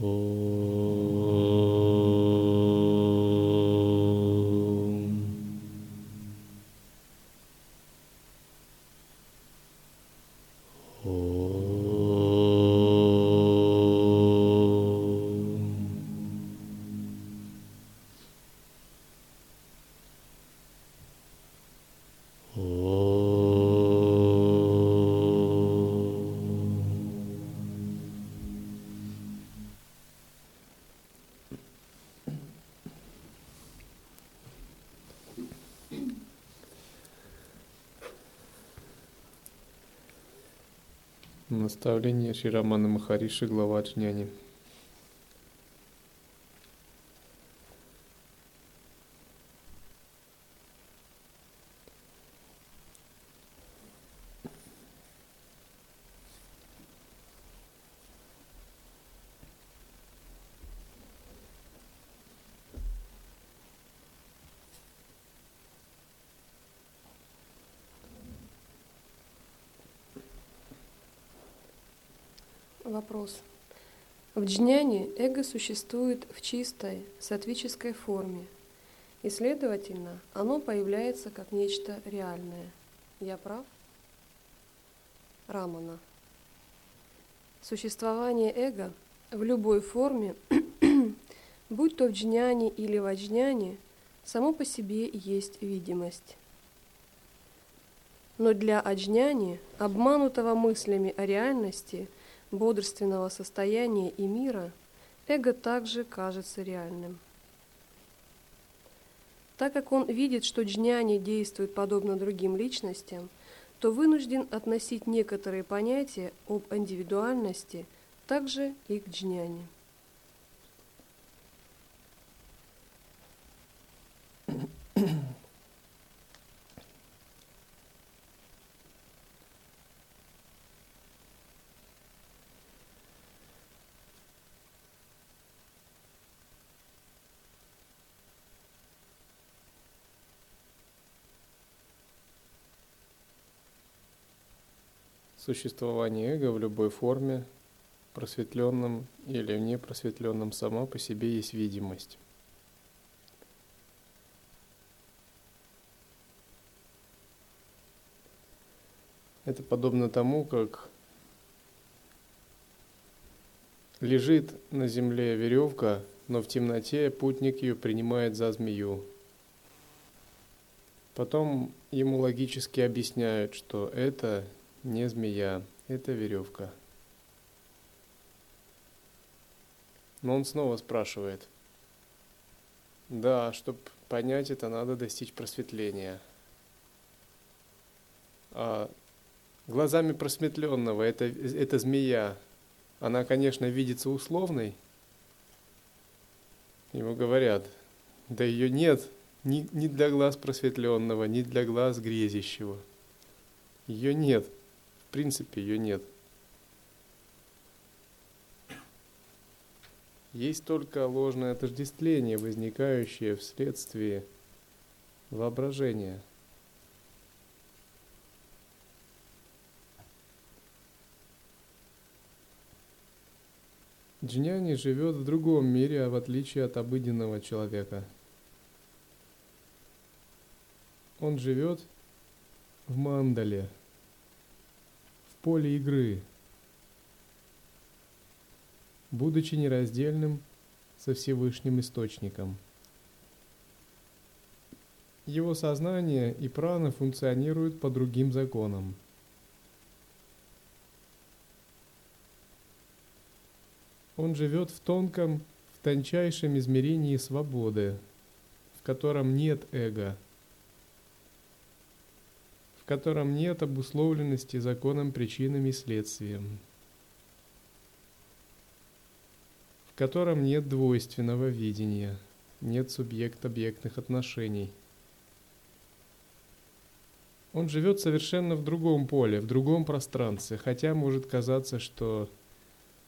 Oh. Наставление Ширамана Махариши, глава Джняни. Вопрос. В джняне эго существует в чистой, сатвической форме, и, следовательно, оно появляется как нечто реальное. Я прав? Рамана. Существование эго в любой форме, будь то в джняне или в аджняне, само по себе есть видимость. Но для аджняни, обманутого мыслями о реальности – бодрственного состояния и мира, эго также кажется реальным. Так как он видит, что джняни действует подобно другим личностям, то вынужден относить некоторые понятия об индивидуальности также и к джняне. Существование эго в любой форме, просветленном или непросветленном, само по себе есть видимость. Это подобно тому, как лежит на земле веревка, но в темноте путник ее принимает за змею. Потом ему логически объясняют, что это не змея, это веревка. Но он снова спрашивает. Да, чтобы понять это, надо достичь просветления. А глазами просветленного это, это змея. Она, конечно, видится условной. Ему говорят, да ее нет ни, ни для глаз просветленного, ни для глаз грезящего. Ее нет принципе ее нет. Есть только ложное отождествление, возникающее вследствие воображения. Джняни живет в другом мире, а в отличие от обыденного человека. Он живет в мандале – поле игры, будучи нераздельным со Всевышним Источником. Его сознание и прана функционируют по другим законам. Он живет в тонком, в тончайшем измерении свободы, в котором нет эго – котором нет обусловленности законом, причинами и следствием, в котором нет двойственного видения, нет субъект-объектных отношений. Он живет совершенно в другом поле, в другом пространстве, хотя может казаться, что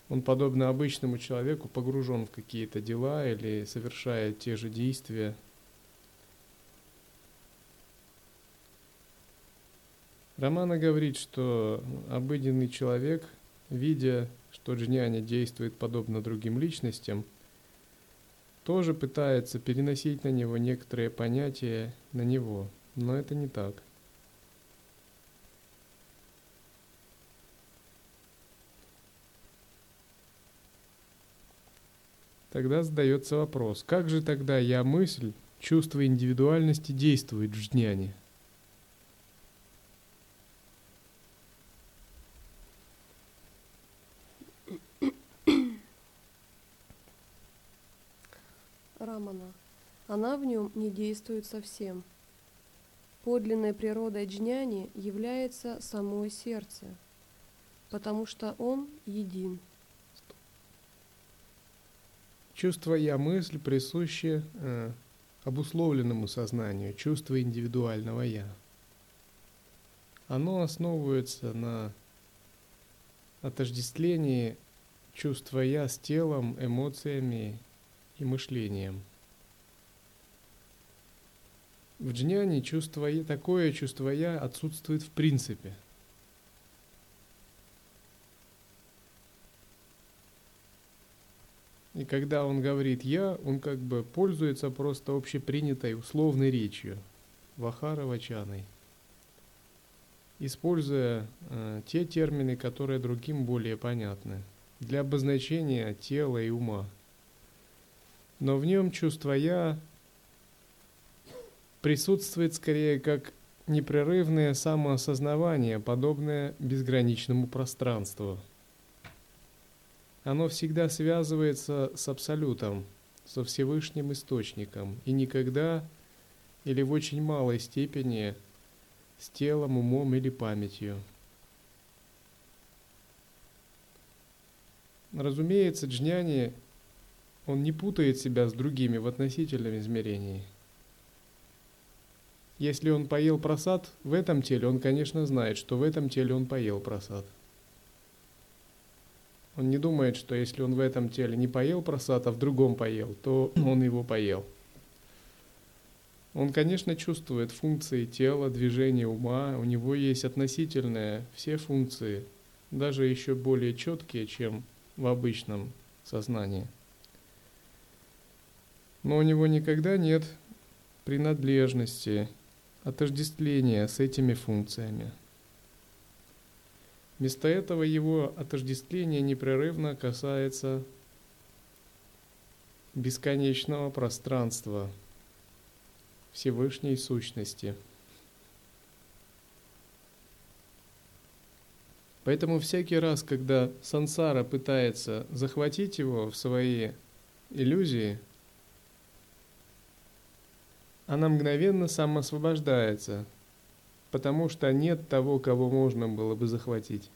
он, подобно обычному человеку, погружен в какие-то дела или совершает те же действия – Романа говорит, что обыденный человек, видя, что джняни действует подобно другим личностям, тоже пытается переносить на него некоторые понятия на него, но это не так. Тогда задается вопрос, как же тогда я мысль, чувство индивидуальности действует в джняне? Рамана. Она в нем не действует совсем. Подлинной природой джняни является само сердце, потому что он един. Чувство «я» мысль присуще э, обусловленному сознанию, чувство индивидуального «я». Оно основывается на отождествлении чувства «я» с телом, эмоциями и мышлением. В джняне чувство такое чувство «я» отсутствует в принципе – И когда он говорит «я», он как бы пользуется просто общепринятой условной речью, вахаравачаной, используя э, те термины, которые другим более понятны, для обозначения тела и ума. Но в нем чувство «я» присутствует скорее как непрерывное самоосознавание, подобное безграничному пространству – оно всегда связывается с Абсолютом, со Всевышним Источником, и никогда или в очень малой степени с телом, умом или памятью. Разумеется, джняни, он не путает себя с другими в относительном измерении. Если он поел просад в этом теле, он, конечно, знает, что в этом теле он поел просад – он не думает, что если он в этом теле не поел просад, а в другом поел, то он его поел. Он, конечно, чувствует функции тела, движения ума, у него есть относительные все функции, даже еще более четкие, чем в обычном сознании. Но у него никогда нет принадлежности, отождествления с этими функциями – Вместо этого его отождествление непрерывно касается бесконечного пространства Всевышней сущности. Поэтому всякий раз, когда сансара пытается захватить его в свои иллюзии, она мгновенно самоосвобождается, потому что нет того, кого можно было бы захватить.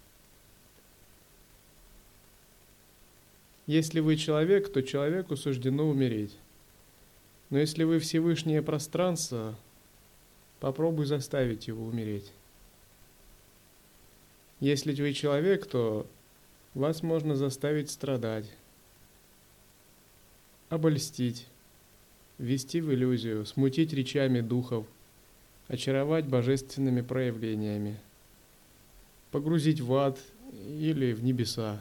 Если вы человек, то человеку суждено умереть. Но если вы Всевышнее пространство, попробуй заставить его умереть. Если вы человек, то вас можно заставить страдать, обольстить, ввести в иллюзию, смутить речами духов – очаровать божественными проявлениями, погрузить в ад или в небеса.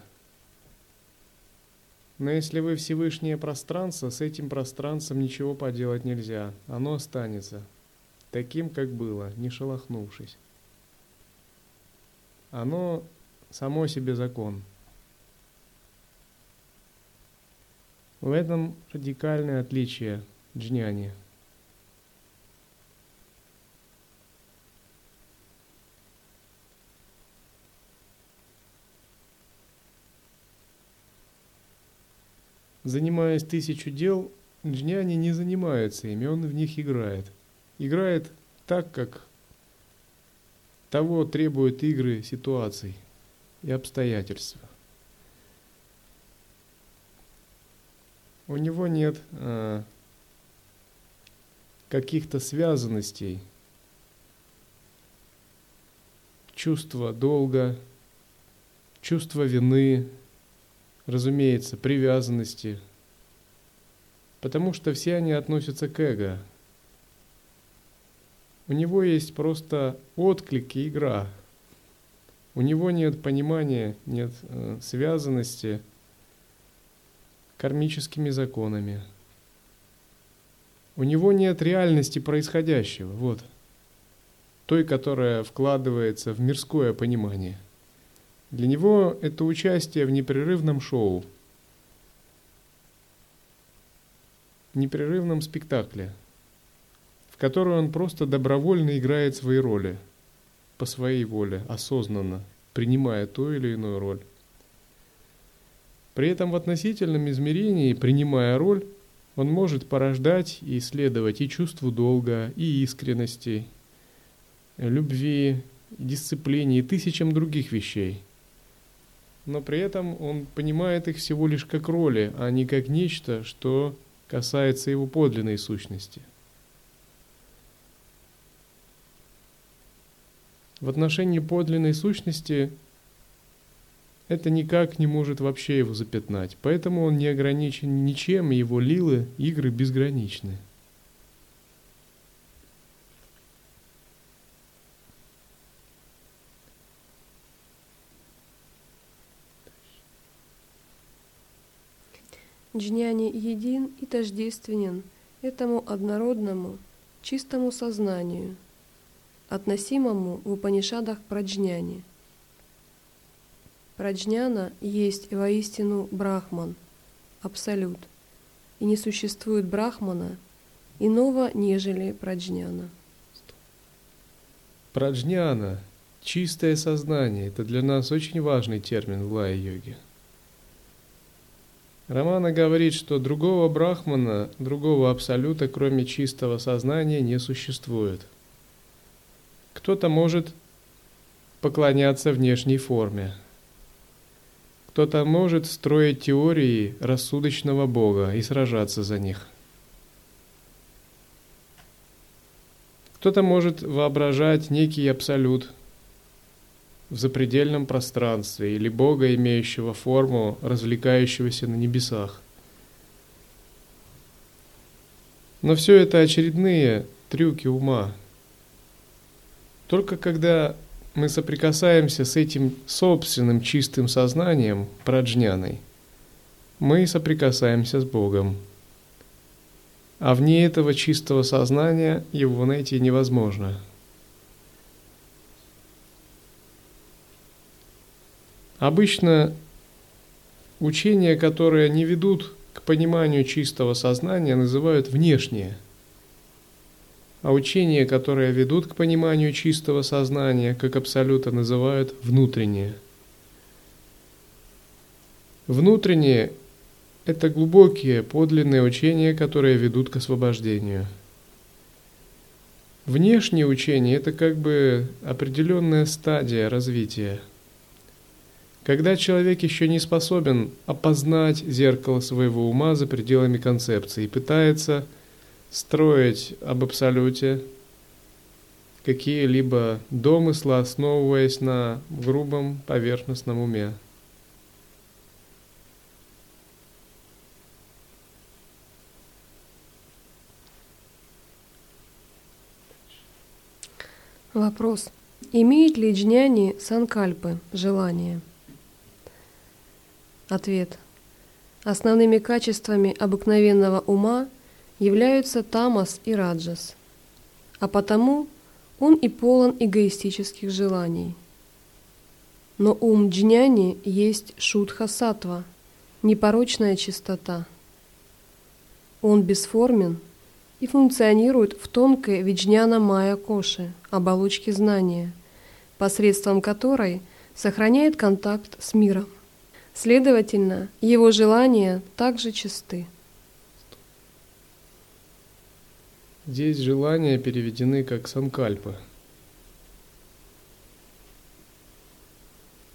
Но если вы Всевышнее пространство, с этим пространством ничего поделать нельзя. Оно останется таким, как было, не шелохнувшись. Оно само себе закон. В этом радикальное отличие джняни – занимаясь тысячу дел, джняни не занимается ими, он в них играет. Играет так, как того требуют игры ситуаций и обстоятельств. У него нет а, каких-то связанностей, чувства долга, чувства вины, разумеется, привязанности, потому что все они относятся к эго. У него есть просто отклик и игра. У него нет понимания, нет э, связанности кармическими законами. У него нет реальности происходящего, вот, той, которая вкладывается в мирское понимание. Для него это участие в непрерывном шоу, непрерывном спектакле, в который он просто добровольно играет свои роли, по своей воле, осознанно, принимая ту или иную роль. При этом в относительном измерении, принимая роль, он может порождать и исследовать и чувство долга, и искренности, любви, дисциплине и тысячам других вещей. Но при этом он понимает их всего лишь как роли, а не как нечто, что касается его подлинной сущности. В отношении подлинной сущности это никак не может вообще его запятнать. Поэтому он не ограничен ничем, и его лилы, игры безграничны. Джняни един и тождественен этому однородному, чистому сознанию, относимому в Упанишадах Праджняни – Праджняна есть воистину Брахман, Абсолют, и не существует Брахмана иного, нежели Праджняна. Праджняна, чистое сознание, это для нас очень важный термин в лая-йоге. Романа говорит, что другого брахмана, другого абсолюта, кроме чистого сознания, не существует. Кто-то может поклоняться внешней форме, кто-то может строить теории рассудочного Бога и сражаться за них. Кто-то может воображать некий абсолют в запредельном пространстве или Бога, имеющего форму, развлекающегося на небесах. Но все это очередные трюки ума. Только когда мы соприкасаемся с этим собственным чистым сознанием, праджняной, мы соприкасаемся с Богом. А вне этого чистого сознания его найти невозможно. Обычно учения, которые не ведут к пониманию чистого сознания, называют внешние – а учения, которые ведут к пониманию чистого сознания, как абсолюта, называют внутренние. Внутренние – это глубокие, подлинные учения, которые ведут к освобождению. Внешние учения – это как бы определенная стадия развития. Когда человек еще не способен опознать зеркало своего ума за пределами концепции и пытается – строить об абсолюте какие-либо домыслы, основываясь на грубом поверхностном уме. Вопрос. Имеет ли джняни санкальпы, желание? Ответ. Основными качествами обыкновенного ума являются тамас и раджас, а потому он и полон эгоистических желаний. Но ум джняни есть шутха сатва, непорочная чистота. Он бесформен и функционирует в тонкой виджняна майя коши, оболочке знания, посредством которой сохраняет контакт с миром. Следовательно, его желания также чисты. Здесь желания переведены как санкальпы.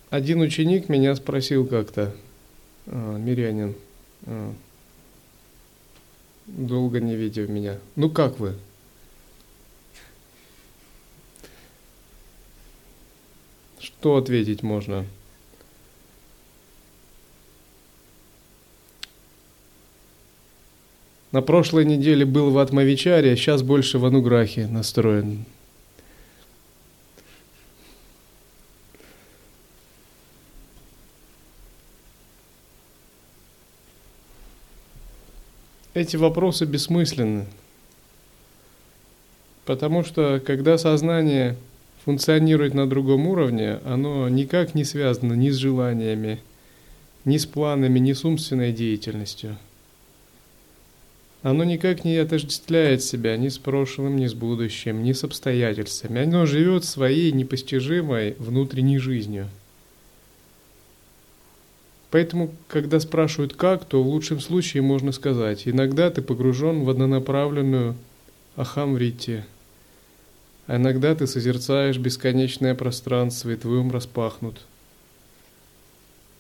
Один ученик меня спросил как-то, а, мирянин, а, долго не видев меня, ну как вы? Что ответить можно? На прошлой неделе был в Атмавичаре, а сейчас больше в Ануграхе настроен. Эти вопросы бессмысленны, потому что когда сознание функционирует на другом уровне, оно никак не связано ни с желаниями, ни с планами, ни с умственной деятельностью – оно никак не отождествляет себя ни с прошлым, ни с будущим, ни с обстоятельствами. Оно живет своей непостижимой внутренней жизнью. Поэтому, когда спрашивают как, то в лучшем случае можно сказать, иногда ты погружен в однонаправленную ахамврити, а иногда ты созерцаешь бесконечное пространство, и твой ум распахнут –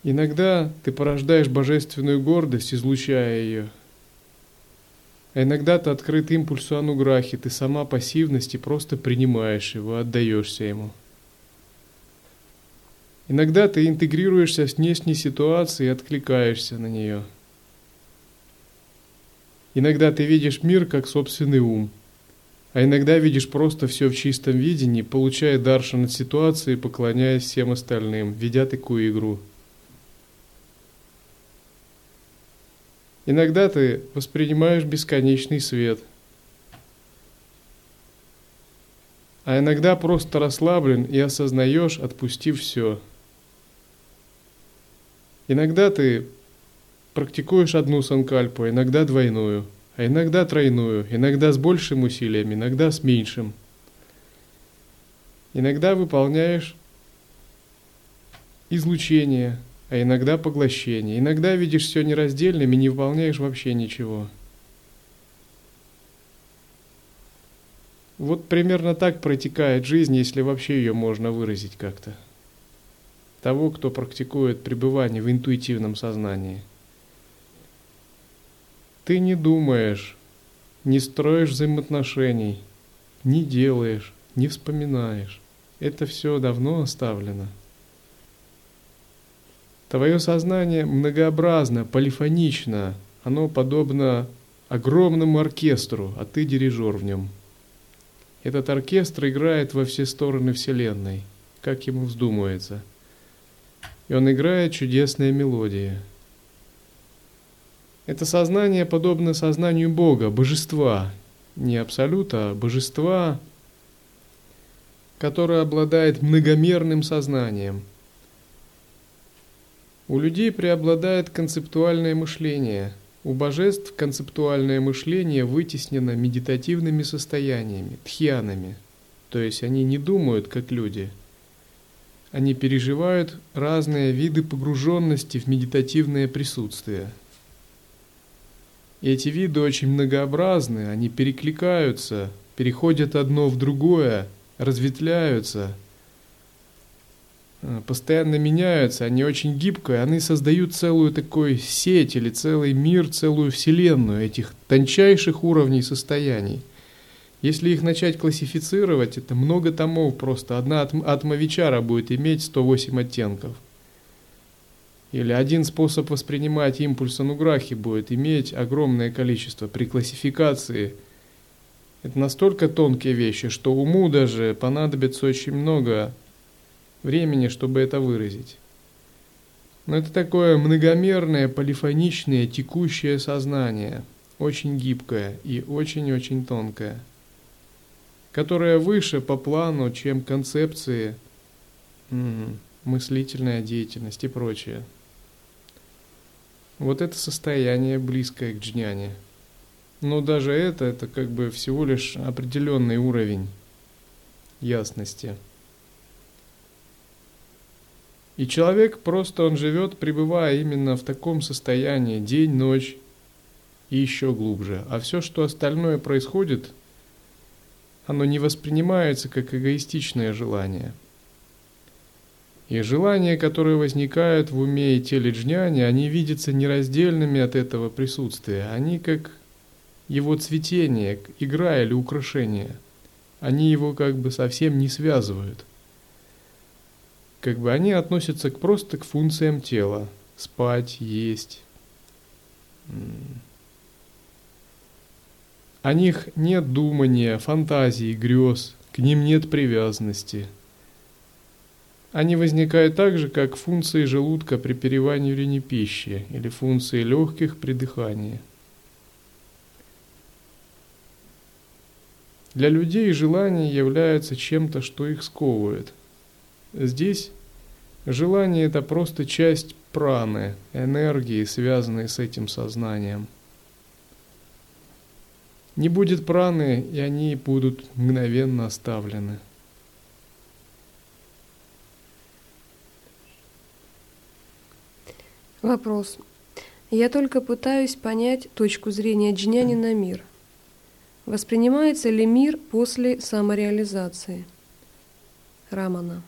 Иногда ты порождаешь божественную гордость, излучая ее. А иногда ты открыт импульсу ануграхи, ты сама пассивность и просто принимаешь его, отдаешься ему. Иногда ты интегрируешься с внешней ситуацией и откликаешься на нее. Иногда ты видишь мир как собственный ум, а иногда видишь просто все в чистом видении, получая даршан от ситуации, поклоняясь всем остальным, ведя такую игру – Иногда ты воспринимаешь бесконечный свет, а иногда просто расслаблен и осознаешь, отпустив все. Иногда ты практикуешь одну санкальпу, иногда двойную, а иногда тройную, иногда с большим усилием, иногда с меньшим. Иногда выполняешь излучение – а иногда поглощение. Иногда видишь все нераздельным и не выполняешь вообще ничего. Вот примерно так протекает жизнь, если вообще ее можно выразить как-то. Того, кто практикует пребывание в интуитивном сознании. Ты не думаешь, не строишь взаимоотношений, не делаешь, не вспоминаешь. Это все давно оставлено – Твое сознание многообразно, полифонично, оно подобно огромному оркестру, а ты дирижер в нем. Этот оркестр играет во все стороны Вселенной, как ему вздумается. И он играет чудесные мелодии. Это сознание подобно сознанию Бога, божества, не абсолюта, а божества, которое обладает многомерным сознанием – у людей преобладает концептуальное мышление. У божеств концептуальное мышление вытеснено медитативными состояниями, тхьянами. То есть они не думают, как люди. Они переживают разные виды погруженности в медитативное присутствие. И эти виды очень многообразны, они перекликаются, переходят одно в другое, разветвляются – постоянно меняются, они очень гибкие, они создают целую такую сеть или целый мир, целую вселенную этих тончайших уровней состояний. Если их начать классифицировать, это много томов просто. Одна атмовичара будет иметь 108 оттенков. Или один способ воспринимать импульс ануграхи будет иметь огромное количество при классификации. Это настолько тонкие вещи, что уму даже понадобится очень много времени, чтобы это выразить. Но это такое многомерное, полифоничное, текущее сознание, очень гибкое и очень-очень тонкое, которое выше по плану, чем концепции, мыслительная деятельность и прочее. Вот это состояние близкое к джняне. Но даже это, это как бы всего лишь определенный уровень ясности. И человек просто, он живет, пребывая именно в таком состоянии день, ночь и еще глубже. А все, что остальное происходит, оно не воспринимается как эгоистичное желание. И желания, которые возникают в уме и теле джняни, они видятся нераздельными от этого присутствия. Они как его цветение, игра или украшение. Они его как бы совсем не связывают – как бы они относятся к, просто к функциям тела. Спать, есть. О них нет думания, фантазии, грез, к ним нет привязанности. Они возникают так же, как функции желудка при переваривании пищи или функции легких при дыхании. Для людей желание является чем-то, что их сковывает – Здесь желание – это просто часть праны, энергии, связанной с этим сознанием. Не будет праны, и они будут мгновенно оставлены. Вопрос. Я только пытаюсь понять точку зрения джняни на мир. Воспринимается ли мир после самореализации? Рамана.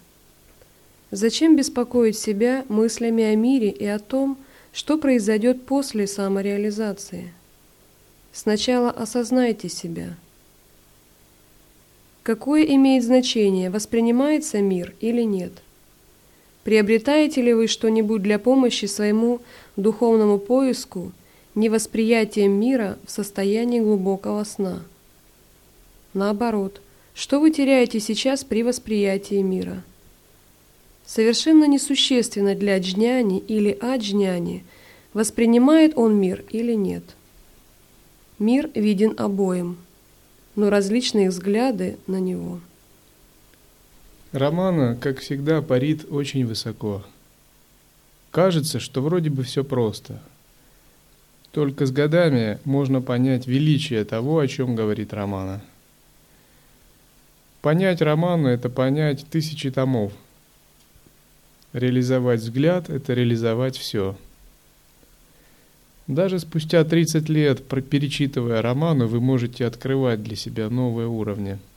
Зачем беспокоить себя мыслями о мире и о том, что произойдет после самореализации? Сначала осознайте себя. Какое имеет значение, воспринимается мир или нет? Приобретаете ли вы что-нибудь для помощи своему духовному поиску невосприятием мира в состоянии глубокого сна? Наоборот, что вы теряете сейчас при восприятии мира? Совершенно несущественно для джняни или аджняни, воспринимает он мир или нет. Мир виден обоим, но различные взгляды на него – Романа, как всегда, парит очень высоко. Кажется, что вроде бы все просто. Только с годами можно понять величие того, о чем говорит Романа. Понять Роману – это понять тысячи томов. Реализовать взгляд – это реализовать все. Даже спустя 30 лет, перечитывая роману, вы можете открывать для себя новые уровни –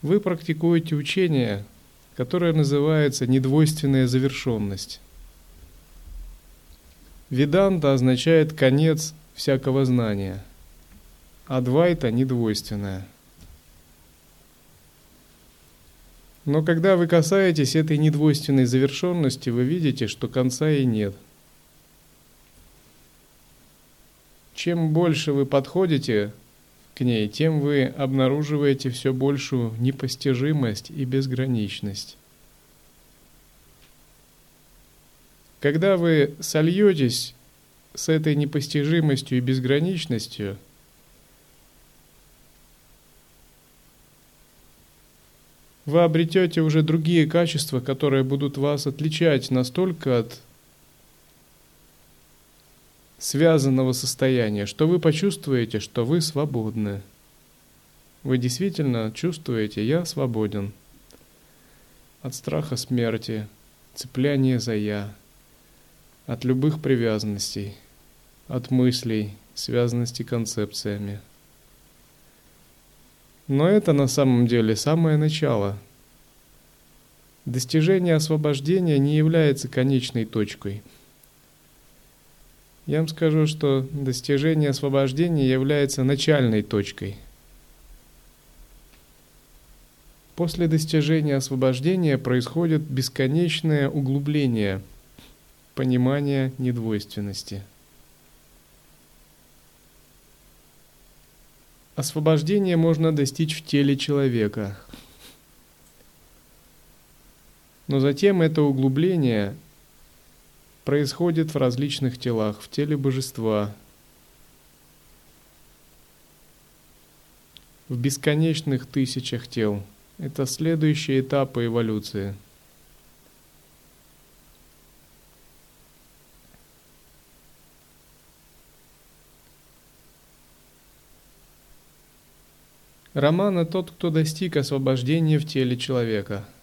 Вы практикуете учение, которое называется недвойственная завершенность. Веданта означает конец всякого знания, а двайта – недвойственная. Но когда вы касаетесь этой недвойственной завершенности, вы видите, что конца и нет. Чем больше вы подходите к ней, тем вы обнаруживаете все большую непостижимость и безграничность. Когда вы сольетесь с этой непостижимостью и безграничностью, вы обретете уже другие качества, которые будут вас отличать настолько от связанного состояния, что вы почувствуете, что вы свободны. Вы действительно чувствуете, я свободен от страха смерти, цепляния за я, от любых привязанностей, от мыслей, связанности концепциями. Но это на самом деле самое начало. Достижение освобождения не является конечной точкой – я вам скажу, что достижение освобождения является начальной точкой. После достижения освобождения происходит бесконечное углубление понимания недвойственности. Освобождение можно достичь в теле человека. Но затем это углубление происходит в различных телах, в теле божества, в бесконечных тысячах тел. Это следующие этапы эволюции. Романа тот, кто достиг освобождения в теле человека –